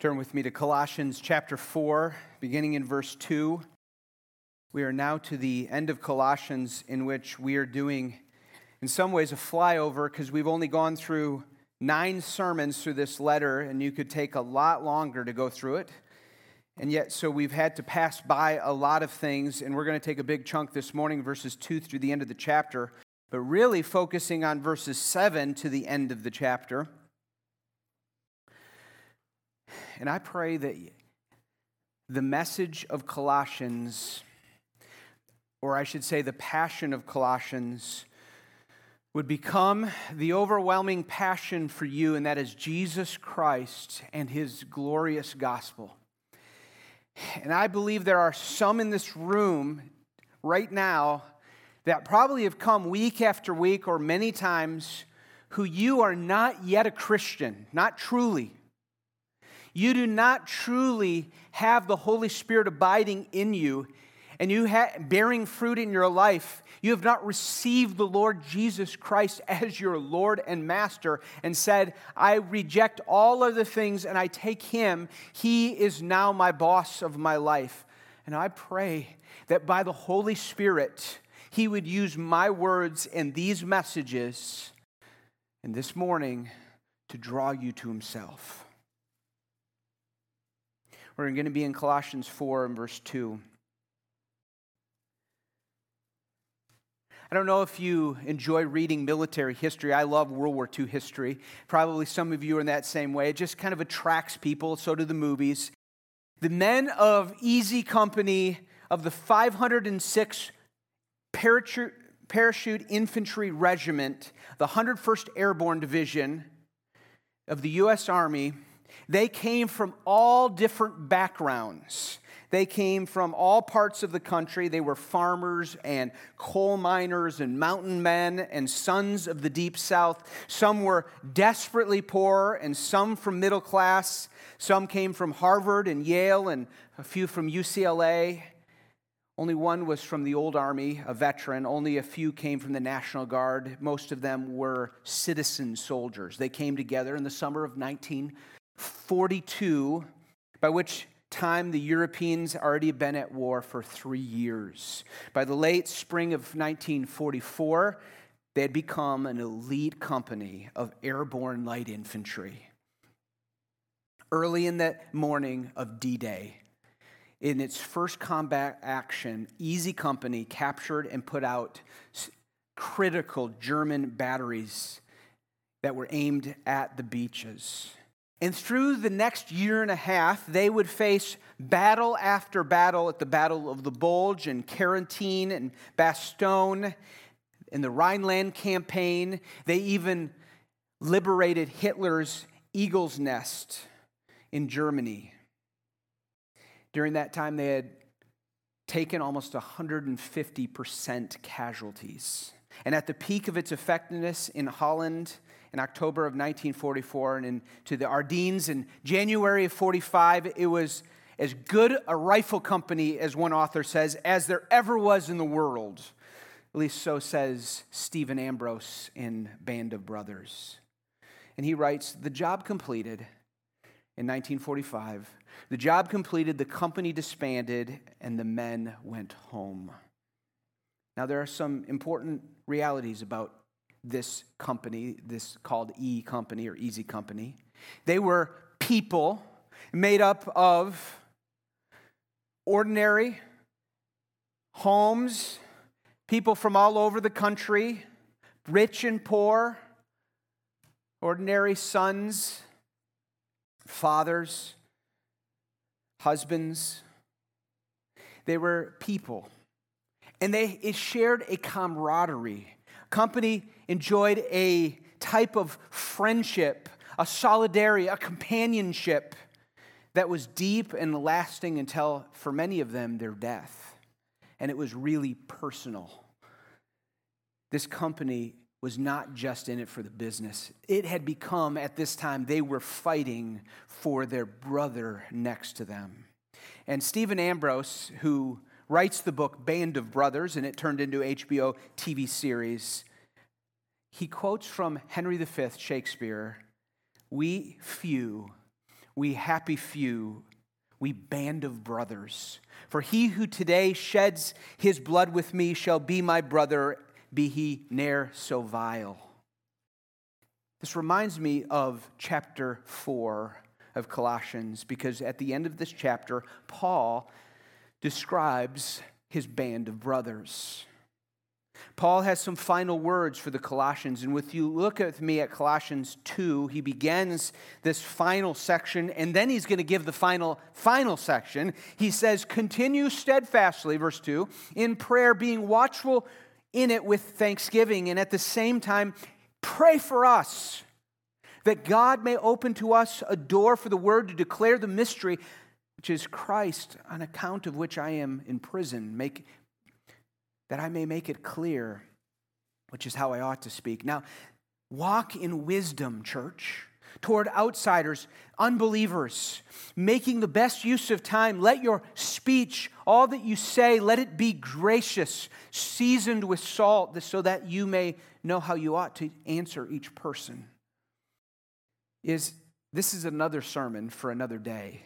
Turn with me to Colossians chapter 4, beginning in verse 2. We are now to the end of Colossians, in which we are doing, in some ways, a flyover because we've only gone through nine sermons through this letter, and you could take a lot longer to go through it. And yet, so we've had to pass by a lot of things, and we're going to take a big chunk this morning, verses 2 through the end of the chapter, but really focusing on verses 7 to the end of the chapter. And I pray that the message of Colossians, or I should say the passion of Colossians, would become the overwhelming passion for you, and that is Jesus Christ and his glorious gospel. And I believe there are some in this room right now that probably have come week after week or many times who you are not yet a Christian, not truly you do not truly have the Holy Spirit abiding in you and you ha- bearing fruit in your life, you have not received the Lord Jesus Christ as your Lord and Master and said, I reject all other things and I take Him. He is now my boss of my life. And I pray that by the Holy Spirit, He would use my words and these messages and this morning to draw you to Himself. We're going to be in Colossians 4 and verse 2. I don't know if you enjoy reading military history. I love World War II history. Probably some of you are in that same way. It just kind of attracts people, so do the movies. The men of Easy Company of the 506 Parachute, Parachute Infantry Regiment, the 101st Airborne Division of the U.S. Army, they came from all different backgrounds. They came from all parts of the country. They were farmers and coal miners and mountain men and sons of the deep south. Some were desperately poor and some from middle class. Some came from Harvard and Yale and a few from UCLA. Only one was from the old army, a veteran. Only a few came from the National Guard. Most of them were citizen soldiers. They came together in the summer of 19 42, by which time the Europeans already been at war for three years. By the late spring of 1944, they had become an elite company of airborne light infantry. Early in the morning of D Day, in its first combat action, Easy Company captured and put out critical German batteries that were aimed at the beaches. And through the next year and a half, they would face battle after battle at the Battle of the Bulge and Carentan and Bastogne in the Rhineland campaign. They even liberated Hitler's Eagle's Nest in Germany. During that time, they had taken almost 150% casualties. And at the peak of its effectiveness in Holland, in October of 1944 and into the Ardennes in January of 45. It was as good a rifle company, as one author says, as there ever was in the world. At least so says Stephen Ambrose in Band of Brothers. And he writes The job completed in 1945. The job completed, the company disbanded, and the men went home. Now, there are some important realities about this company, this called E Company or Easy Company. They were people made up of ordinary homes, people from all over the country, rich and poor, ordinary sons, fathers, husbands. They were people. And they it shared a camaraderie company enjoyed a type of friendship, a solidarity, a companionship that was deep and lasting until, for many of them, their death. And it was really personal. This company was not just in it for the business. It had become, at this time, they were fighting for their brother next to them. And Stephen Ambrose, who writes the book Band of Brothers, and it turned into HBO TV series. He quotes from Henry V, Shakespeare We few we happy few, we band of brothers. For he who today sheds his blood with me shall be my brother, be he ne'er so vile. This reminds me of chapter 4 of Colossians because at the end of this chapter, Paul describes his band of brothers. Paul has some final words for the Colossians. And with you look at me at Colossians 2, he begins this final section, and then he's going to give the final, final section. He says, Continue steadfastly, verse 2, in prayer, being watchful in it with thanksgiving, and at the same time, pray for us that God may open to us a door for the word to declare the mystery, which is Christ, on account of which I am in prison. Make, that I may make it clear, which is how I ought to speak. Now, walk in wisdom, church, toward outsiders, unbelievers, making the best use of time. Let your speech, all that you say, let it be gracious, seasoned with salt, so that you may know how you ought to answer each person. Is this is another sermon for another day.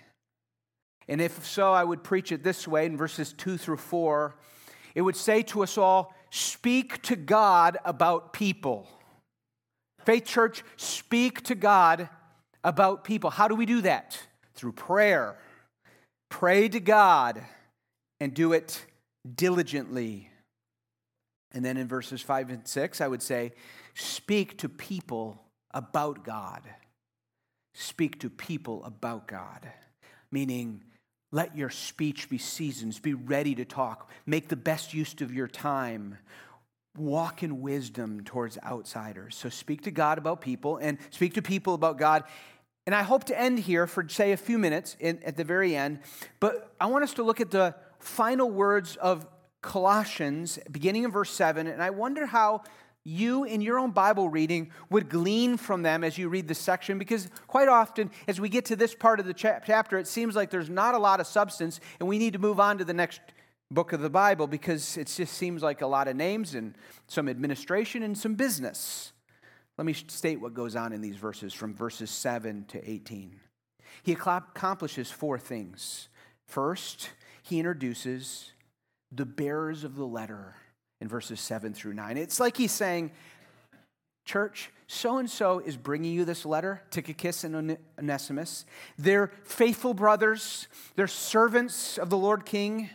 And if so, I would preach it this way in verses 2 through 4 it would say to us all speak to God about people. Faith Church, speak to God about people. How do we do that? Through prayer. Pray to God and do it diligently. And then in verses 5 and 6, I would say, speak to people about God. Speak to people about God, meaning let your speech be seasoned. Be ready to talk. Make the best use of your time. Walk in wisdom towards outsiders. So speak to God about people and speak to people about God. And I hope to end here for, say, a few minutes in, at the very end. But I want us to look at the final words of Colossians, beginning in verse 7. And I wonder how you in your own Bible reading would glean from them as you read this section because quite often as we get to this part of the chapter it seems like there's not a lot of substance and we need to move on to the next book of the Bible because it just seems like a lot of names and some administration and some business. Let me state what goes on in these verses from verses 7 to 18. He accomplishes four things. First, he introduces the bearers of the letter in verses 7 through 9. It's like he's saying, Church, so and so is bringing you this letter, Tychicus and Onesimus. They're faithful brothers, they're servants of the Lord King.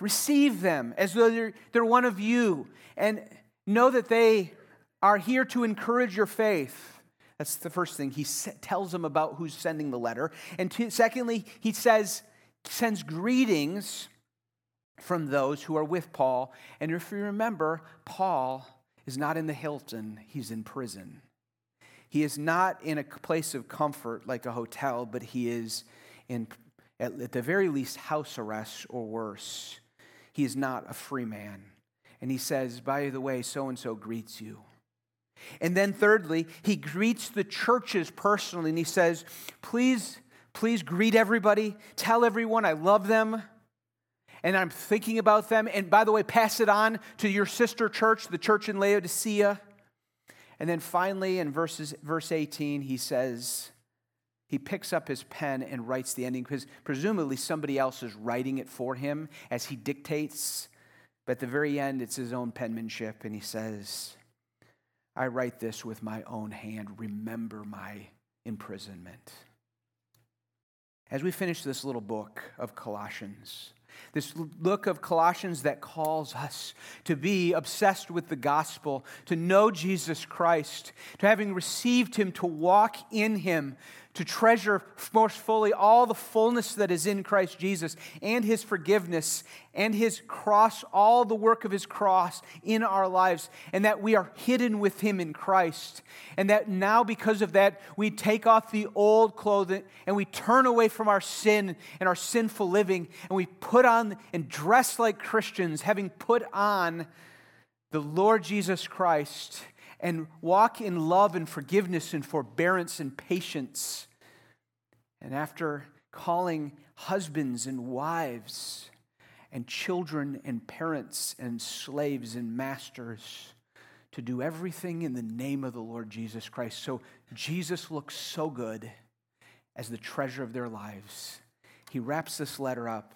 Receive them as though they're, they're one of you, and know that they are here to encourage your faith. That's the first thing. He tells them about who's sending the letter. And secondly, he says, sends greetings from those who are with Paul. And if you remember, Paul is not in the Hilton, he's in prison. He is not in a place of comfort like a hotel, but he is in, at, the very least, house arrest or worse. He is not a free man. And he says, by the way, so and so greets you. And then, thirdly, he greets the churches personally and he says, please, please greet everybody. Tell everyone I love them and I'm thinking about them. And by the way, pass it on to your sister church, the church in Laodicea. And then finally, in verses, verse 18, he says, he picks up his pen and writes the ending because presumably somebody else is writing it for him as he dictates. But at the very end, it's his own penmanship, and he says, I write this with my own hand. Remember my imprisonment. As we finish this little book of Colossians, this look of Colossians that calls us to be obsessed with the gospel, to know Jesus Christ, to having received him, to walk in him, to treasure most fully all the fullness that is in Christ Jesus and his forgiveness and his cross, all the work of his cross in our lives, and that we are hidden with him in Christ. And that now, because of that, we take off the old clothing and we turn away from our sin and our sinful living, and we put on and dress like Christians, having put on the Lord Jesus Christ and walk in love and forgiveness and forbearance and patience. And after calling husbands and wives and children and parents and slaves and masters to do everything in the name of the Lord Jesus Christ. So Jesus looks so good as the treasure of their lives. He wraps this letter up.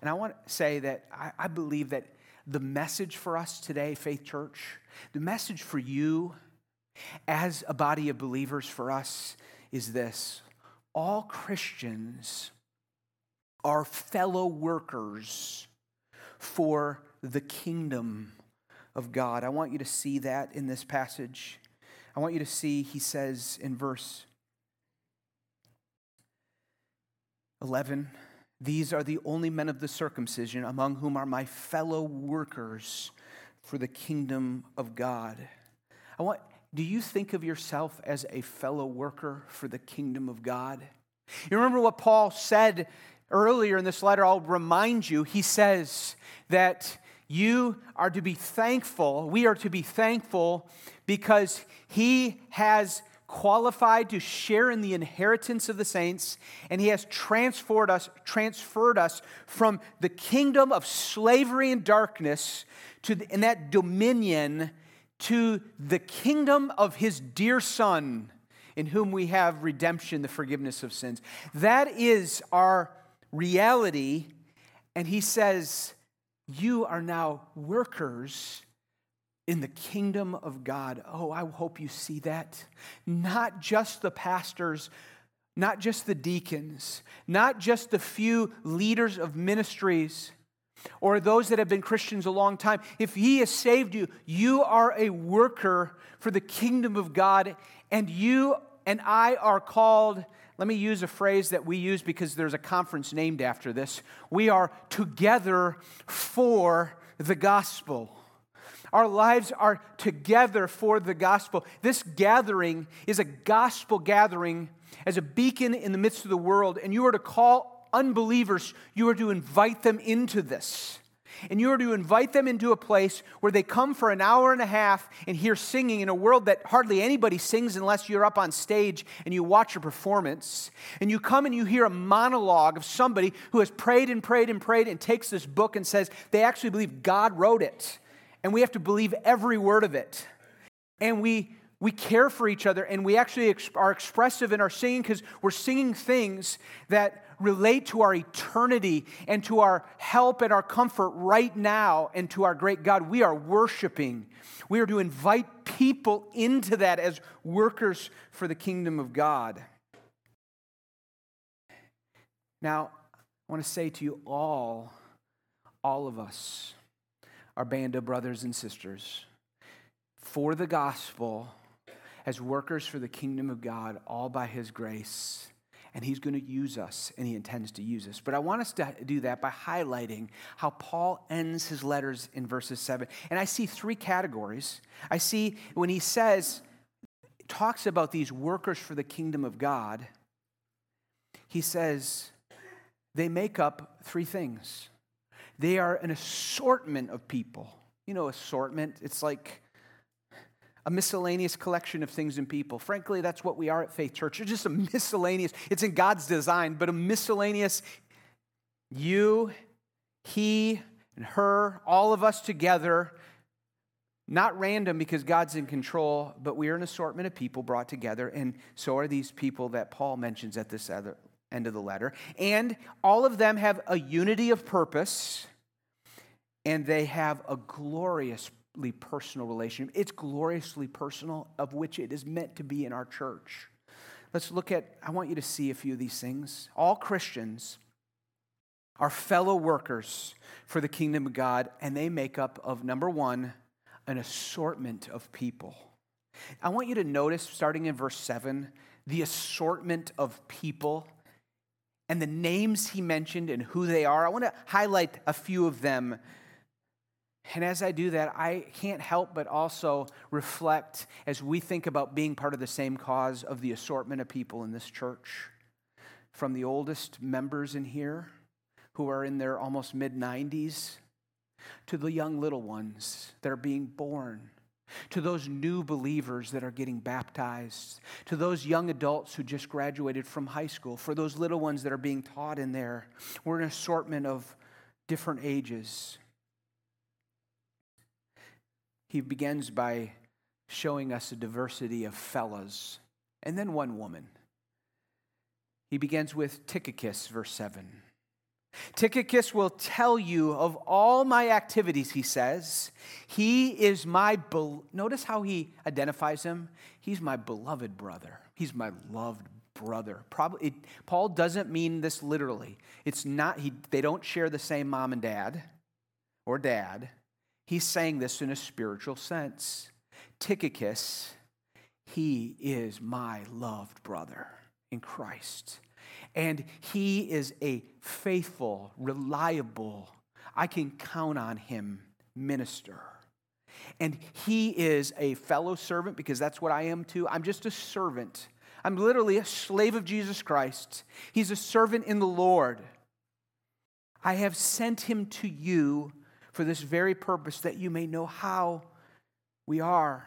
And I want to say that I, I believe that the message for us today, Faith Church, the message for you as a body of believers for us is this all Christians are fellow workers for the kingdom of God. I want you to see that in this passage. I want you to see, he says in verse 11, these are the only men of the circumcision among whom are my fellow workers for the kingdom of God. I want do you think of yourself as a fellow worker for the kingdom of God? You remember what Paul said earlier in this letter? I'll remind you. He says that you are to be thankful. We are to be thankful because he has qualified to share in the inheritance of the saints, and he has transferred us, transferred us from the kingdom of slavery and darkness to the, in that dominion to the kingdom of his dear son, in whom we have redemption, the forgiveness of sins. That is our reality. And he says, You are now workers in the kingdom of God. Oh, I hope you see that. Not just the pastors, not just the deacons, not just the few leaders of ministries or those that have been Christians a long time, if He has saved you, you are a worker for the kingdom of God, and you and I are called. Let me use a phrase that we use because there's a conference named after this. We are together for the gospel. Our lives are together for the gospel. This gathering is a gospel gathering as a beacon in the midst of the world, and you are to call unbelievers, you are to invite them into this. And you are to invite them into a place where they come for an hour and a half and hear singing in a world that hardly anybody sings unless you're up on stage and you watch a performance. And you come and you hear a monologue of somebody who has prayed and prayed and prayed and takes this book and says they actually believe God wrote it. And we have to believe every word of it. And we we care for each other and we actually are expressive in our singing because we're singing things that relate to our eternity and to our help and our comfort right now and to our great God. We are worshiping. We are to invite people into that as workers for the kingdom of God. Now, I want to say to you all, all of us, our band of brothers and sisters, for the gospel, as workers for the kingdom of God, all by His grace. And He's going to use us, and He intends to use us. But I want us to do that by highlighting how Paul ends his letters in verses 7. And I see three categories. I see when he says, talks about these workers for the kingdom of God, he says, they make up three things. They are an assortment of people. You know, assortment, it's like a miscellaneous collection of things and people. Frankly, that's what we are at Faith Church. It's just a miscellaneous, it's in God's design, but a miscellaneous you, he, and her, all of us together. Not random because God's in control, but we are an assortment of people brought together, and so are these people that Paul mentions at this other end of the letter. And all of them have a unity of purpose, and they have a gloriously personal relationship. It's gloriously personal, of which it is meant to be in our church. Let's look at, I want you to see a few of these things. All Christians are fellow workers for the kingdom of God, and they make up of number one, an assortment of people. I want you to notice, starting in verse 7, the assortment of people and the names he mentioned and who they are. I want to highlight a few of them and as I do that, I can't help but also reflect as we think about being part of the same cause of the assortment of people in this church. From the oldest members in here, who are in their almost mid 90s, to the young little ones that are being born, to those new believers that are getting baptized, to those young adults who just graduated from high school, for those little ones that are being taught in there. We're an assortment of different ages he begins by showing us a diversity of fellas and then one woman. He begins with Tychicus, verse 7. Tychicus will tell you of all my activities, he says. He is my, be- notice how he identifies him. He's my beloved brother. He's my loved brother. Probably, it, Paul doesn't mean this literally. It's not, he, they don't share the same mom and dad or dad. He's saying this in a spiritual sense. Tychicus, he is my loved brother in Christ. And he is a faithful, reliable, I can count on him minister. And he is a fellow servant because that's what I am too. I'm just a servant. I'm literally a slave of Jesus Christ. He's a servant in the Lord. I have sent him to you for this very purpose that you may know how we are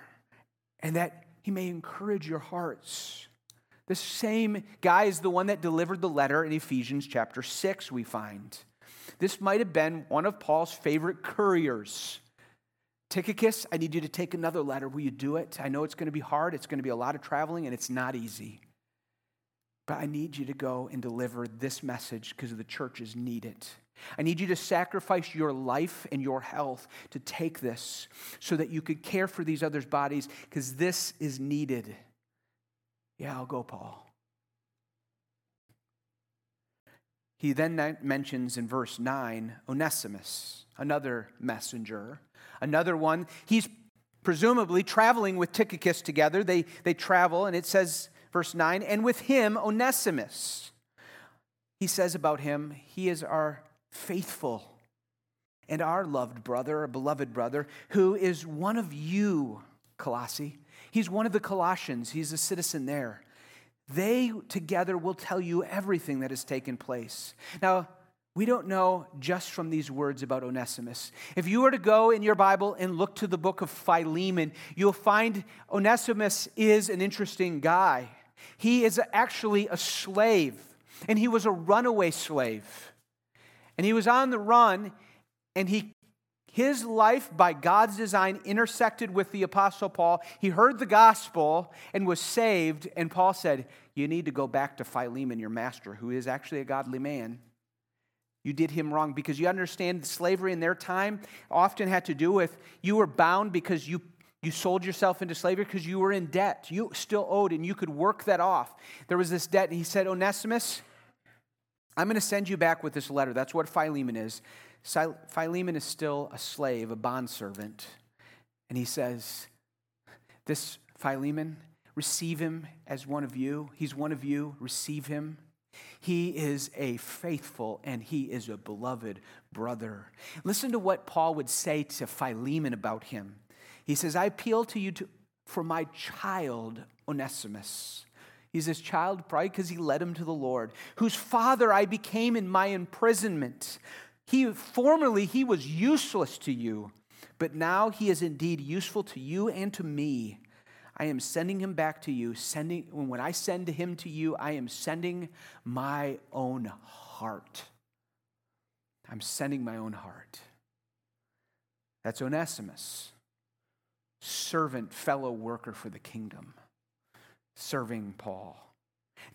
and that he may encourage your hearts. The same guy is the one that delivered the letter in Ephesians chapter 6, we find. This might have been one of Paul's favorite couriers. Tychicus, I need you to take another letter. Will you do it? I know it's going to be hard, it's going to be a lot of traveling, and it's not easy. But I need you to go and deliver this message because the churches need it. I need you to sacrifice your life and your health to take this so that you could care for these others' bodies because this is needed. Yeah, I'll go, Paul. He then mentions in verse 9 Onesimus, another messenger, another one. He's presumably traveling with Tychicus together. They, they travel, and it says, verse 9, and with him, Onesimus. He says about him, he is our faithful and our loved brother, our beloved brother, who is one of you, Colossae. He's one of the Colossians, he's a citizen there. They together will tell you everything that has taken place. Now, we don't know just from these words about Onesimus. If you were to go in your Bible and look to the book of Philemon, you'll find Onesimus is an interesting guy. He is actually a slave, and he was a runaway slave. And he was on the run, and he his life, by God's design, intersected with the Apostle Paul. He heard the gospel and was saved. And Paul said, You need to go back to Philemon, your master, who is actually a godly man. You did him wrong because you understand slavery in their time often had to do with you were bound because you, you sold yourself into slavery because you were in debt. You still owed and you could work that off. There was this debt. And he said, Onesimus, I'm going to send you back with this letter. That's what Philemon is. Philemon is still a slave, a bondservant. And he says, This Philemon, receive him as one of you. He's one of you. Receive him. He is a faithful and he is a beloved brother. Listen to what Paul would say to Philemon about him. He says, I appeal to you to, for my child, Onesimus. He's his child, probably because he led him to the Lord, whose father I became in my imprisonment. He formerly he was useless to you, but now he is indeed useful to you and to me. I am sending him back to you. Sending when I send him to you, I am sending my own heart. I'm sending my own heart. That's Onesimus, servant, fellow worker for the kingdom, serving Paul.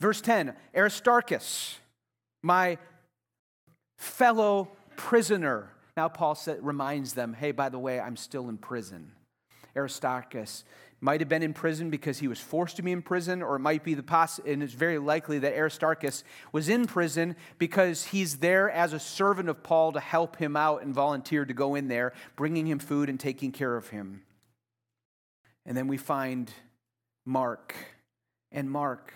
Verse 10 Aristarchus, my fellow prisoner. Now, Paul said, reminds them, hey, by the way, I'm still in prison. Aristarchus might have been in prison because he was forced to be in prison, or it might be the poss- and it's very likely that Aristarchus was in prison because he's there as a servant of Paul to help him out and volunteered to go in there, bringing him food and taking care of him. And then we find Mark. And Mark,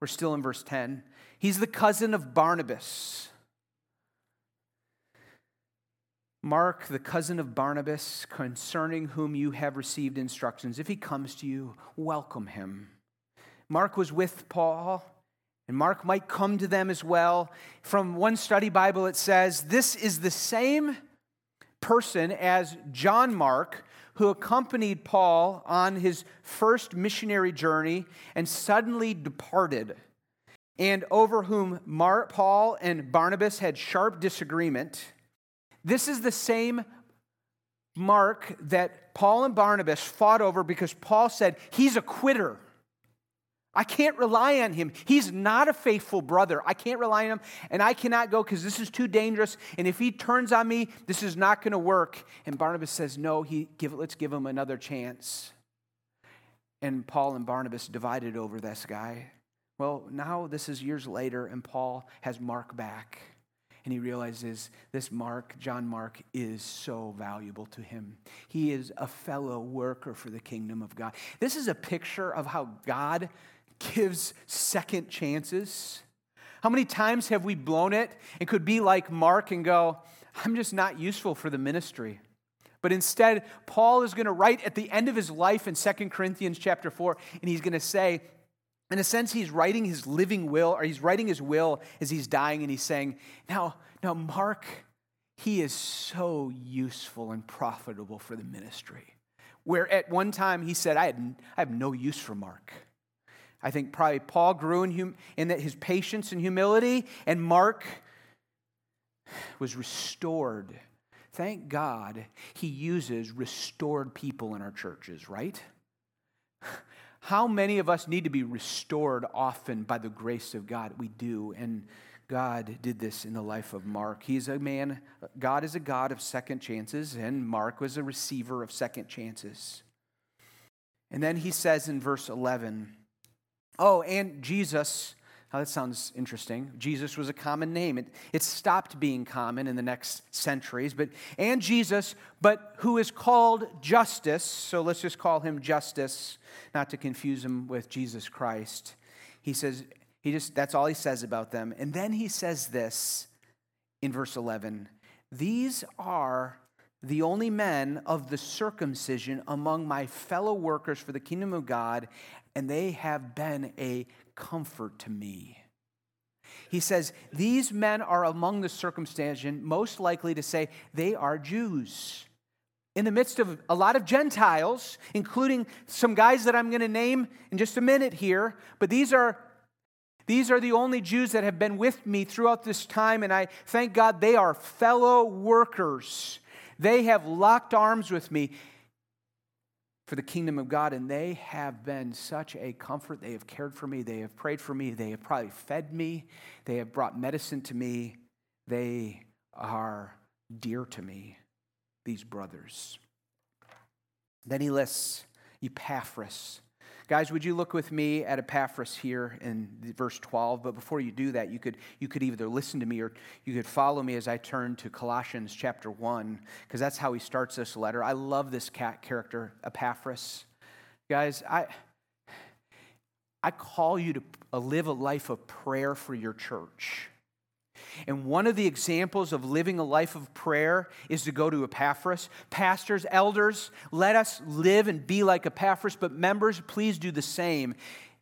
we're still in verse 10. He's the cousin of Barnabas. Mark, the cousin of Barnabas, concerning whom you have received instructions, if he comes to you, welcome him. Mark was with Paul, and Mark might come to them as well. From one study Bible, it says this is the same person as John Mark, who accompanied Paul on his first missionary journey and suddenly departed, and over whom Mark, Paul and Barnabas had sharp disagreement. This is the same mark that Paul and Barnabas fought over because Paul said, He's a quitter. I can't rely on him. He's not a faithful brother. I can't rely on him, and I cannot go because this is too dangerous. And if he turns on me, this is not going to work. And Barnabas says, No, he, give, let's give him another chance. And Paul and Barnabas divided over this guy. Well, now this is years later, and Paul has Mark back. And he realizes this Mark, John Mark, is so valuable to him. He is a fellow worker for the kingdom of God. This is a picture of how God gives second chances. How many times have we blown it and could be like Mark and go, I'm just not useful for the ministry? But instead, Paul is going to write at the end of his life in 2 Corinthians chapter 4, and he's going to say, in a sense, he's writing his living will, or he's writing his will as he's dying, and he's saying, Now, now Mark, he is so useful and profitable for the ministry. Where at one time he said, I, had, I have no use for Mark. I think probably Paul grew in, hum, in that his patience and humility, and Mark was restored. Thank God he uses restored people in our churches, right? How many of us need to be restored often by the grace of God? We do. And God did this in the life of Mark. He's a man, God is a God of second chances, and Mark was a receiver of second chances. And then he says in verse 11, Oh, and Jesus, now that sounds interesting. Jesus was a common name. It, it stopped being common in the next centuries, but and Jesus, but who is called Justus, so let's just call him Justus, not to confuse him with Jesus Christ. He says, he just that's all he says about them. And then he says this in verse 11. These are the only men of the circumcision among my fellow workers for the kingdom of God, and they have been a comfort to me. He says, These men are among the circumcision, most likely to say they are Jews. In the midst of a lot of Gentiles, including some guys that I'm going to name in just a minute here, but these are these are the only Jews that have been with me throughout this time, and I thank God they are fellow workers. They have locked arms with me for the kingdom of God, and they have been such a comfort. They have cared for me, they have prayed for me, they have probably fed me, they have brought medicine to me. They are dear to me, these brothers. Then he lists Epaphras. Guys, would you look with me at Epaphras here in verse 12? But before you do that, you could, you could either listen to me or you could follow me as I turn to Colossians chapter 1, because that's how he starts this letter. I love this cat character, Epaphras. Guys, I, I call you to live a life of prayer for your church. And one of the examples of living a life of prayer is to go to Epaphras. Pastors, elders, let us live and be like Epaphras, but members, please do the same.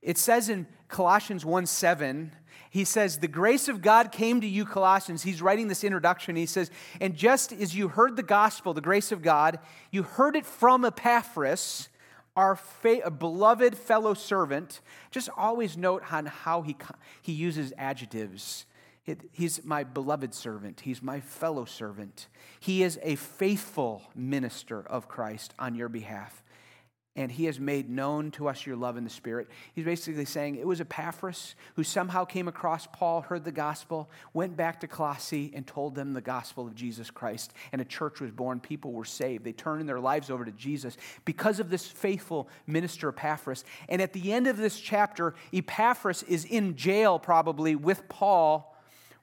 It says in Colossians 1 7, he says, The grace of God came to you, Colossians. He's writing this introduction. He says, And just as you heard the gospel, the grace of God, you heard it from Epaphras, our fa- beloved fellow servant. Just always note on how he, he uses adjectives he's my beloved servant. He's my fellow servant. He is a faithful minister of Christ on your behalf. And he has made known to us your love in the Spirit. He's basically saying it was Epaphras who somehow came across Paul, heard the gospel, went back to Colossae, and told them the gospel of Jesus Christ. And a church was born. People were saved. They turned their lives over to Jesus because of this faithful minister, Epaphras. And at the end of this chapter, Epaphras is in jail probably with Paul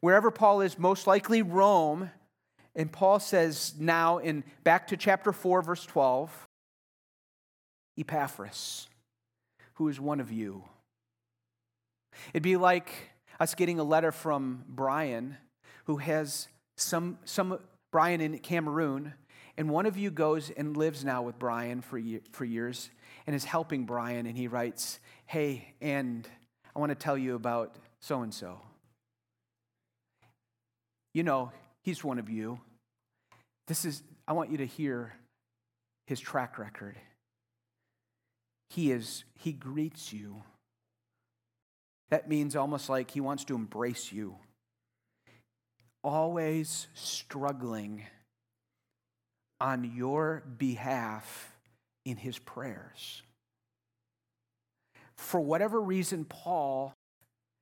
wherever Paul is, most likely Rome. And Paul says now in back to chapter 4, verse 12, Epaphras, who is one of you. It'd be like us getting a letter from Brian, who has some, some Brian in Cameroon, and one of you goes and lives now with Brian for, for years and is helping Brian, and he writes, Hey, and I want to tell you about so and so you know, he's one of you. This is, I want you to hear his track record. He is, he greets you. That means almost like he wants to embrace you. Always struggling on your behalf in his prayers. for whatever reason, Paul,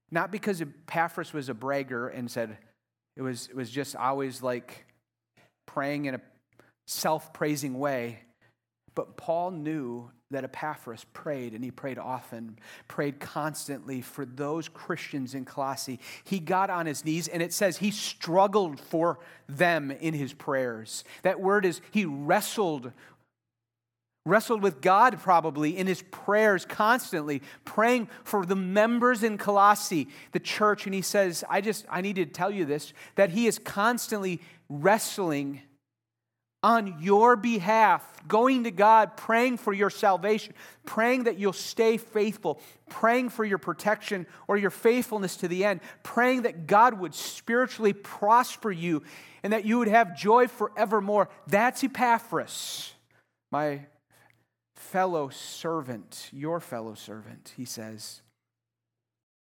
not because Epaphras was a bragger and said it was, it was just always like praying in a self praising way, but Paul knew that Epaphras prayed, and he prayed often, prayed constantly for those Christians in Colossae. He got on his knees, and it says he struggled for them in his prayers. That word is he wrestled wrestled with God probably in his prayers constantly, praying for the members in Colossae, the church. And he says, I just, I need to tell you this, that he is constantly wrestling on your behalf, going to God, praying for your salvation, praying that you'll stay faithful, praying for your protection or your faithfulness to the end, praying that God would spiritually prosper you and that you would have joy forevermore. That's Epaphras, my fellow servant, your fellow servant, he says.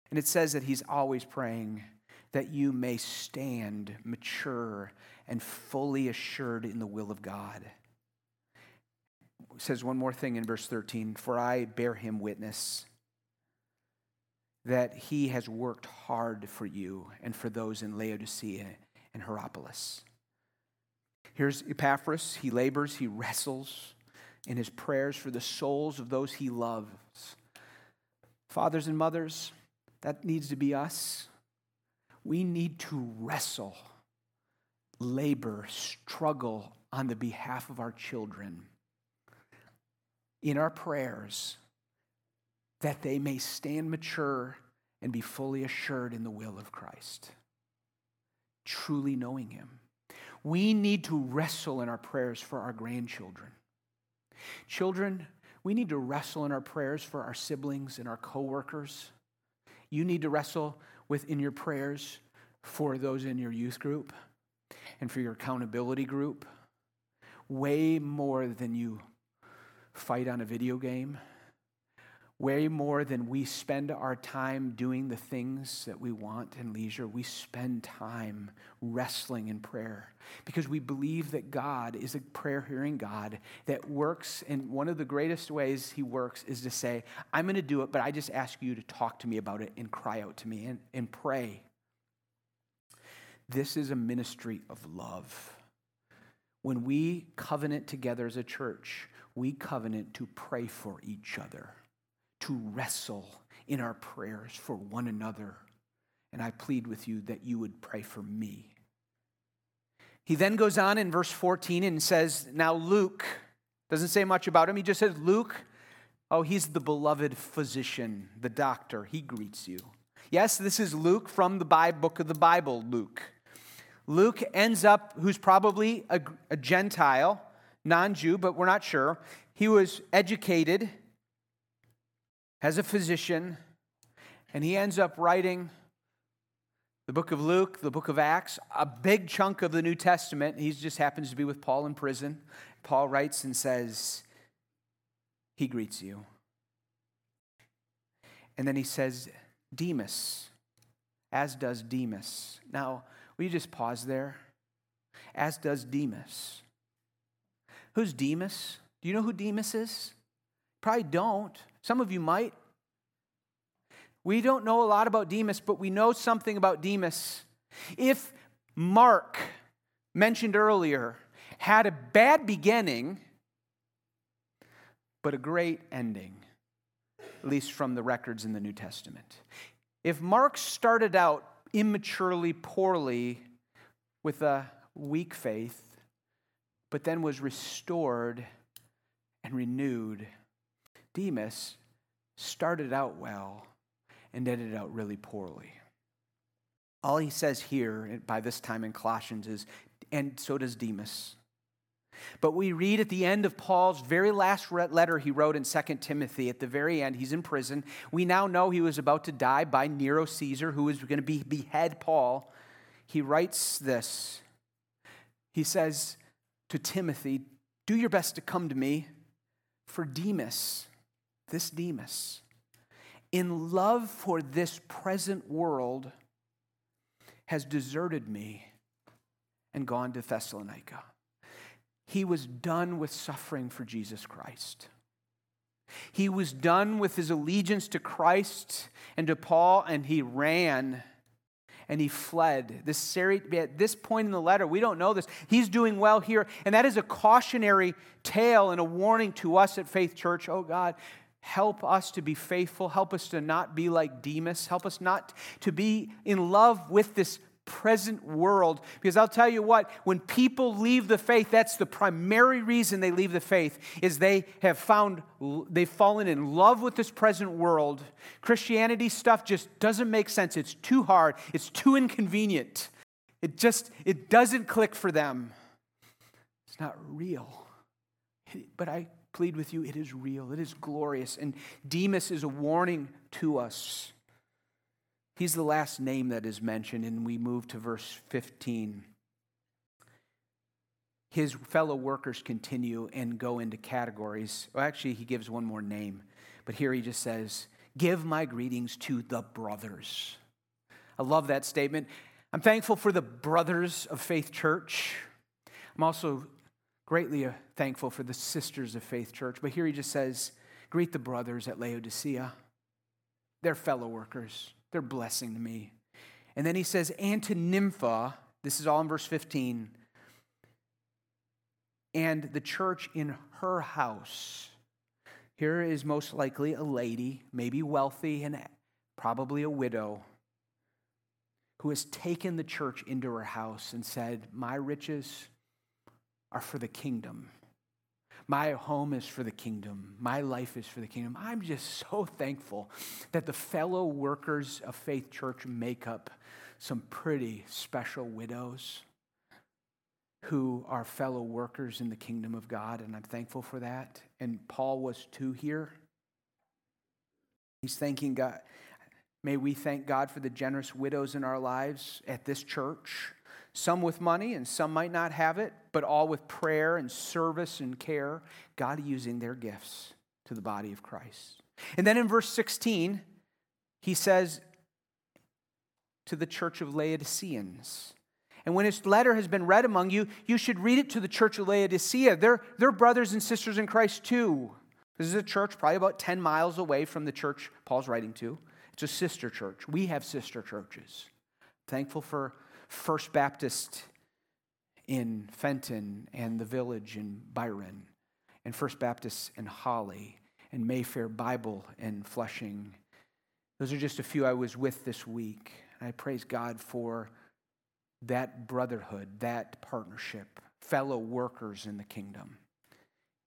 And it says that he's always praying that you may stand mature and fully assured in the will of God. It says one more thing in verse 13 For I bear him witness that he has worked hard for you and for those in Laodicea and Hierapolis. Here's Epaphras. He labors, he wrestles in his prayers for the souls of those he loves. Fathers and mothers, that needs to be us. We need to wrestle labor, struggle on the behalf of our children in our prayers that they may stand mature and be fully assured in the will of Christ, truly knowing Him. We need to wrestle in our prayers for our grandchildren. Children, we need to wrestle in our prayers for our siblings and our coworkers. You need to wrestle within your prayers for those in your youth group and for your accountability group way more than you fight on a video game, way more than we spend our time doing the things that we want in leisure. We spend time wrestling in prayer because we believe that God is a prayer hearing God that works. And one of the greatest ways He works is to say, I'm going to do it, but I just ask you to talk to me about it and cry out to me and, and pray this is a ministry of love. When we covenant together as a church, we covenant to pray for each other, to wrestle in our prayers for one another. And I plead with you that you would pray for me. He then goes on in verse 14 and says, Now Luke, doesn't say much about him. He just says, Luke, oh, he's the beloved physician, the doctor. He greets you. Yes, this is Luke from the book of the Bible, Luke. Luke ends up, who's probably a, a Gentile, non Jew, but we're not sure. He was educated as a physician, and he ends up writing the book of Luke, the book of Acts, a big chunk of the New Testament. He just happens to be with Paul in prison. Paul writes and says, He greets you. And then he says, Demas, as does Demas. Now, Will you just pause there? As does Demas. Who's Demas? Do you know who Demas is? Probably don't. Some of you might. We don't know a lot about Demas, but we know something about Demas. If Mark, mentioned earlier, had a bad beginning, but a great ending, at least from the records in the New Testament. If Mark started out immaturely poorly with a weak faith, but then was restored and renewed. Demas started out well and ended out really poorly. All he says here by this time in Colossians is, and so does Demas. But we read at the end of Paul's very last letter he wrote in 2 Timothy, at the very end, he's in prison. We now know he was about to die by Nero Caesar, who was going to be, behead Paul. He writes this. He says to Timothy, Do your best to come to me, for Demas, this Demas, in love for this present world, has deserted me and gone to Thessalonica. He was done with suffering for Jesus Christ. He was done with his allegiance to Christ and to Paul, and he ran and he fled. This at this point in the letter, we don't know this. He's doing well here, and that is a cautionary tale and a warning to us at Faith Church. Oh God, help us to be faithful. Help us to not be like Demas. Help us not to be in love with this present world. Because I'll tell you what, when people leave the faith, that's the primary reason they leave the faith, is they have found, they've fallen in love with this present world. Christianity stuff just doesn't make sense. It's too hard, it's too inconvenient. It just, it doesn't click for them. It's not real. But I plead with you, it is real, it is glorious. And Demas is a warning to us. He's the last name that is mentioned, and we move to verse 15. His fellow workers continue and go into categories. Well, actually, he gives one more name, but here he just says, Give my greetings to the brothers. I love that statement. I'm thankful for the brothers of Faith Church. I'm also greatly uh, thankful for the sisters of Faith Church. But here he just says, Greet the brothers at Laodicea. They're fellow workers. They're blessing to me. And then he says, and to Nympha, this is all in verse 15, and the church in her house. Here is most likely a lady, maybe wealthy and probably a widow, who has taken the church into her house and said, My riches are for the kingdom. My home is for the kingdom. My life is for the kingdom. I'm just so thankful that the fellow workers of Faith Church make up some pretty special widows who are fellow workers in the kingdom of God, and I'm thankful for that. And Paul was too here. He's thanking God. May we thank God for the generous widows in our lives at this church some with money and some might not have it, but all with prayer and service and care, God using their gifts to the body of Christ. And then in verse 16, he says to the church of Laodiceans, and when his letter has been read among you, you should read it to the church of Laodicea. They're, they're brothers and sisters in Christ too. This is a church probably about 10 miles away from the church Paul's writing to. It's a sister church. We have sister churches. Thankful for First Baptist in Fenton and the village in Byron, and First Baptist in Holly, and Mayfair Bible in Flushing. Those are just a few I was with this week. I praise God for that brotherhood, that partnership, fellow workers in the kingdom.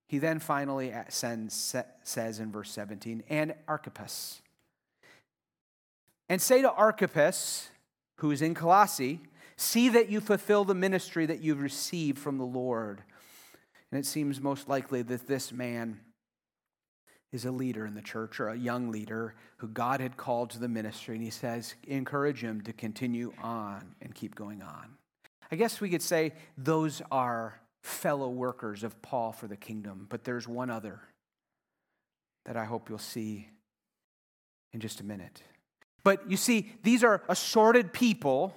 He then finally says in verse 17, and Archippus. And say to Archippus, who is in Colossae, See that you fulfill the ministry that you've received from the Lord. And it seems most likely that this man is a leader in the church or a young leader who God had called to the ministry. And he says, encourage him to continue on and keep going on. I guess we could say those are fellow workers of Paul for the kingdom, but there's one other that I hope you'll see in just a minute. But you see, these are assorted people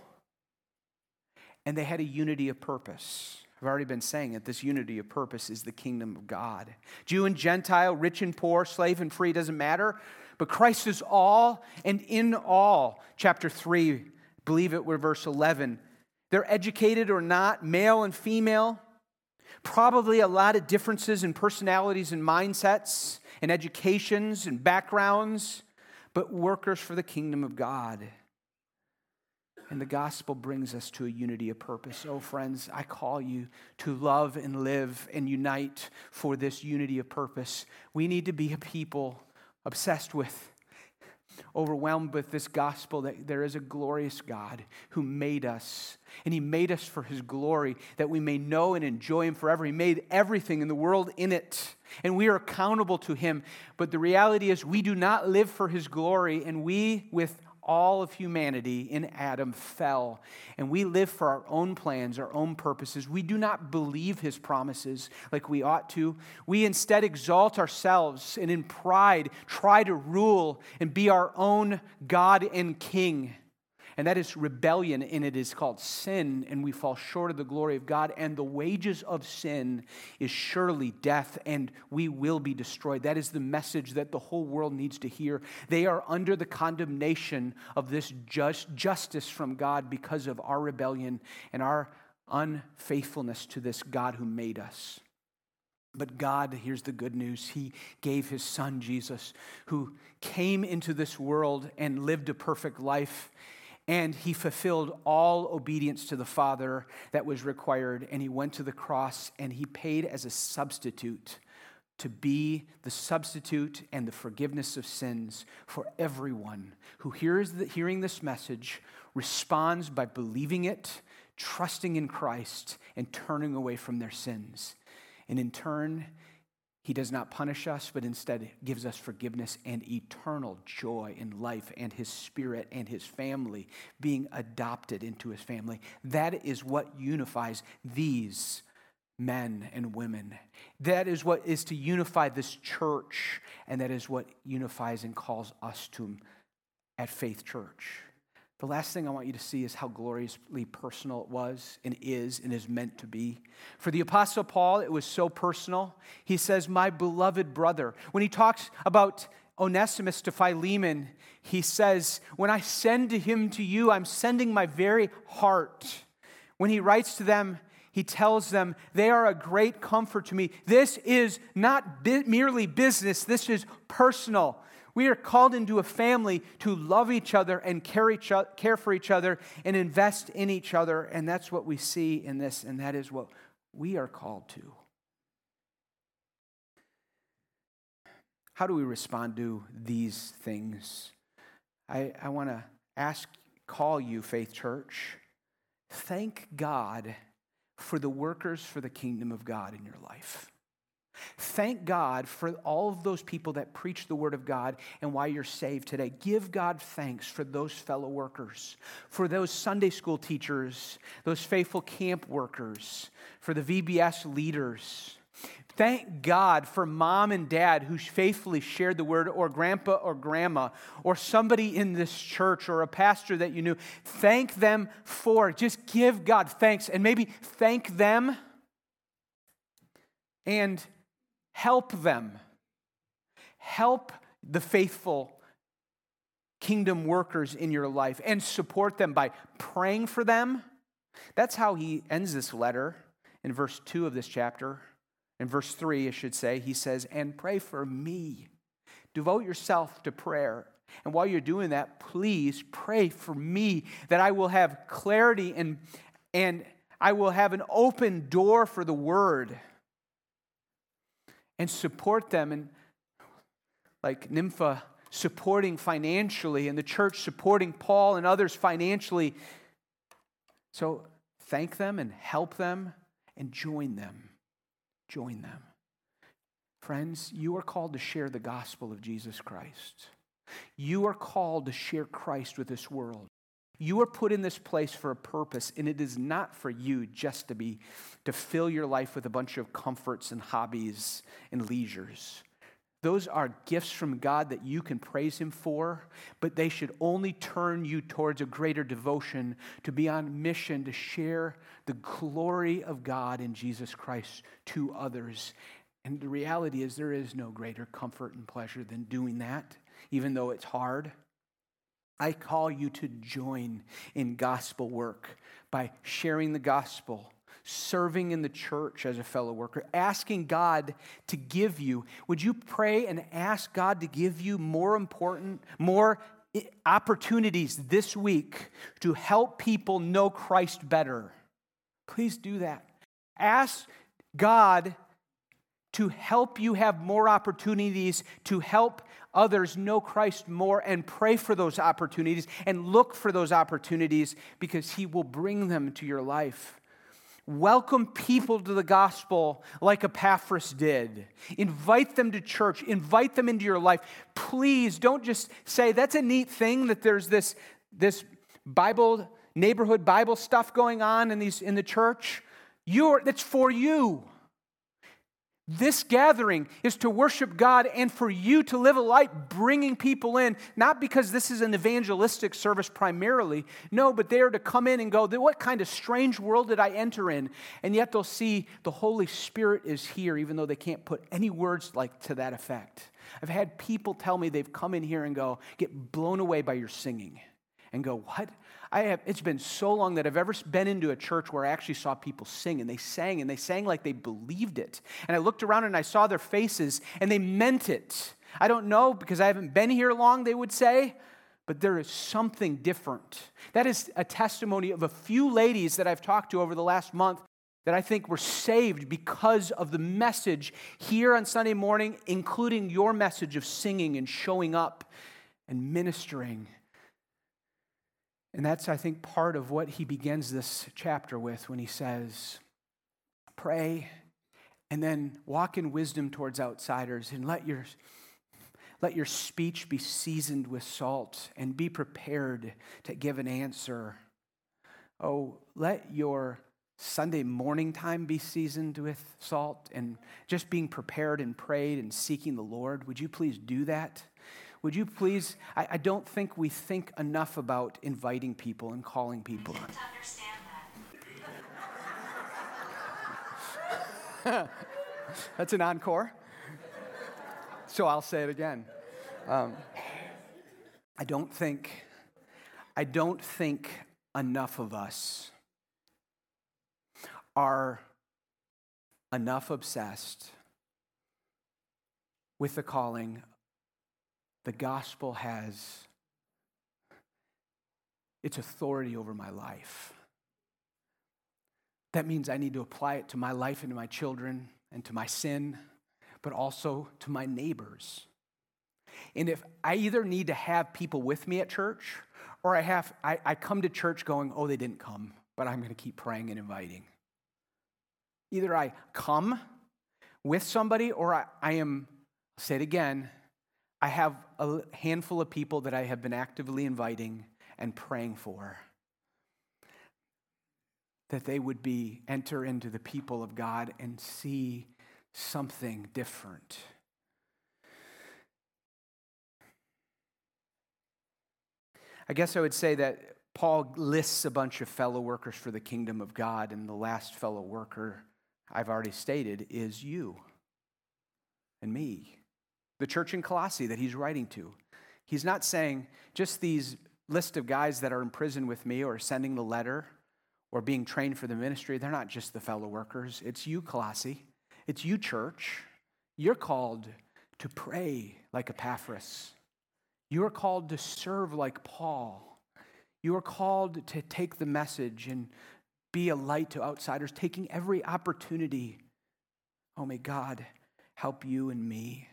and they had a unity of purpose. I've already been saying it. This unity of purpose is the kingdom of God. Jew and Gentile, rich and poor, slave and free, doesn't matter. But Christ is all and in all. Chapter 3, believe it, we're verse 11. They're educated or not, male and female. Probably a lot of differences in personalities and mindsets and educations and backgrounds, but workers for the kingdom of God. And the gospel brings us to a unity of purpose. Oh, friends, I call you to love and live and unite for this unity of purpose. We need to be a people obsessed with, overwhelmed with this gospel that there is a glorious God who made us. And He made us for His glory, that we may know and enjoy Him forever. He made everything in the world in it. And we are accountable to Him. But the reality is, we do not live for His glory, and we, with all of humanity in Adam fell, and we live for our own plans, our own purposes. We do not believe his promises like we ought to. We instead exalt ourselves and in pride try to rule and be our own God and King. And that is rebellion, and it is called sin, and we fall short of the glory of God. And the wages of sin is surely death, and we will be destroyed. That is the message that the whole world needs to hear. They are under the condemnation of this just, justice from God because of our rebellion and our unfaithfulness to this God who made us. But God, here's the good news. He gave his son Jesus, who came into this world and lived a perfect life. And he fulfilled all obedience to the Father that was required. And he went to the cross and he paid as a substitute to be the substitute and the forgiveness of sins for everyone who hears the, hearing this message responds by believing it, trusting in Christ, and turning away from their sins. And in turn, he does not punish us, but instead gives us forgiveness and eternal joy in life and his spirit and his family being adopted into his family. That is what unifies these men and women. That is what is to unify this church, and that is what unifies and calls us to at Faith Church. The last thing I want you to see is how gloriously personal it was and is and is meant to be. For the Apostle Paul, it was so personal. He says, My beloved brother. When he talks about Onesimus to Philemon, he says, When I send to him to you, I'm sending my very heart. When he writes to them, he tells them, They are a great comfort to me. This is not bi- merely business, this is personal. We are called into a family to love each other and care, each care for each other and invest in each other. And that's what we see in this, and that is what we are called to. How do we respond to these things? I, I want to ask, call you, Faith Church. Thank God for the workers for the kingdom of God in your life. Thank God for all of those people that preach the word of God and why you're saved today. Give God thanks for those fellow workers, for those Sunday school teachers, those faithful camp workers, for the VBS leaders. Thank God for mom and dad who faithfully shared the word, or grandpa or grandma, or somebody in this church, or a pastor that you knew. Thank them for. Just give God thanks and maybe thank them and help them. Help the faithful kingdom workers in your life and support them by praying for them. That's how he ends this letter in verse 2 of this chapter. In verse 3, I should say, he says, And pray for me. Devote yourself to prayer. And while you're doing that, please pray for me that I will have clarity and, and I will have an open door for the word and support them and like Nympha supporting financially and the church supporting Paul and others financially. So thank them and help them and join them. Join them. Friends, you are called to share the gospel of Jesus Christ. You are called to share Christ with this world. You are put in this place for a purpose, and it is not for you just to be to fill your life with a bunch of comforts and hobbies and leisures. Those are gifts from God that you can praise Him for, but they should only turn you towards a greater devotion to be on mission to share the glory of God in Jesus Christ to others. And the reality is, there is no greater comfort and pleasure than doing that, even though it's hard. I call you to join in gospel work by sharing the gospel, serving in the church as a fellow worker, asking God to give you. Would you pray and ask God to give you more important, more opportunities this week to help people know Christ better? Please do that. Ask God to help you have more opportunities to help others know Christ more and pray for those opportunities and look for those opportunities because He will bring them to your life. Welcome people to the gospel like Epaphras did. Invite them to church, invite them into your life. Please don't just say, that's a neat thing that there's this, this Bible, neighborhood Bible stuff going on in, these, in the church. You're, that's for you. This gathering is to worship God and for you to live a life bringing people in, not because this is an evangelistic service primarily. No, but they are to come in and go, What kind of strange world did I enter in? And yet they'll see the Holy Spirit is here, even though they can't put any words like to that effect. I've had people tell me they've come in here and go, Get blown away by your singing. And go, What? I have, it's been so long that I've ever been into a church where I actually saw people sing and they sang and they sang like they believed it. And I looked around and I saw their faces and they meant it. I don't know because I haven't been here long, they would say, but there is something different. That is a testimony of a few ladies that I've talked to over the last month that I think were saved because of the message here on Sunday morning, including your message of singing and showing up and ministering and that's, I think, part of what he begins this chapter with when he says, Pray and then walk in wisdom towards outsiders and let your, let your speech be seasoned with salt and be prepared to give an answer. Oh, let your Sunday morning time be seasoned with salt and just being prepared and prayed and seeking the Lord. Would you please do that? Would you please? I, I don't think we think enough about inviting people and calling people. That. That's an encore. So I'll say it again. Um, I don't think, I don't think enough of us are enough obsessed with the calling the gospel has its authority over my life. That means I need to apply it to my life and to my children and to my sin, but also to my neighbors. And if I either need to have people with me at church or I have I, I come to church going, oh, they didn't come, but I'm gonna keep praying and inviting. Either I come with somebody or I, I am, say it again, I have a handful of people that I have been actively inviting and praying for that they would be enter into the people of God and see something different. I guess I would say that Paul lists a bunch of fellow workers for the kingdom of God, and the last fellow worker I've already stated is you and me the church in Colossae that he's writing to. He's not saying just these list of guys that are in prison with me or sending the letter or being trained for the ministry. They're not just the fellow workers. It's you, Colossae. It's you, church. You're called to pray like Epaphras. You are called to serve like Paul. You are called to take the message and be a light to outsiders, taking every opportunity. Oh, may God help you and me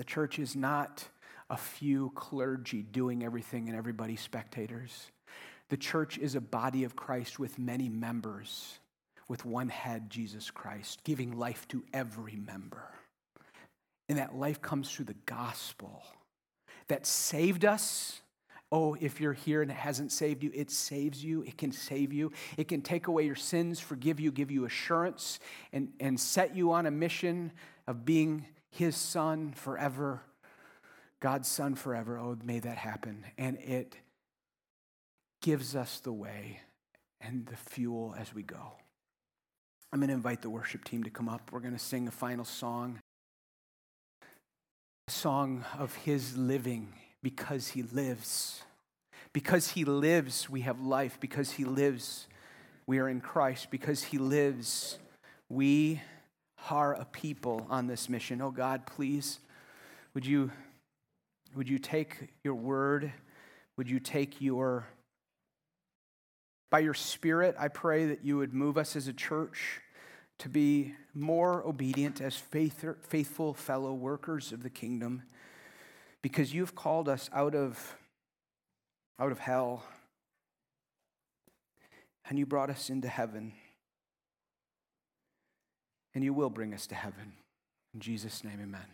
the church is not a few clergy doing everything and everybody spectators. The church is a body of Christ with many members, with one head, Jesus Christ, giving life to every member. And that life comes through the gospel that saved us. Oh, if you're here and it hasn't saved you, it saves you. It can save you. It can take away your sins, forgive you, give you assurance, and, and set you on a mission of being his son forever, God's son forever. Oh, may that happen. And it gives us the way and the fuel as we go. I'm going to invite the worship team to come up. We're going to sing a final song. A song of his living because he lives. Because he lives, we have life. Because he lives, we are in Christ. Because he lives, we are a people on this mission. Oh God, please, would you, would you take your word? Would you take your, by your spirit, I pray that you would move us as a church to be more obedient as faith, faithful fellow workers of the kingdom because you've called us out of, out of hell and you brought us into heaven and you will bring us to heaven. In Jesus' name, amen.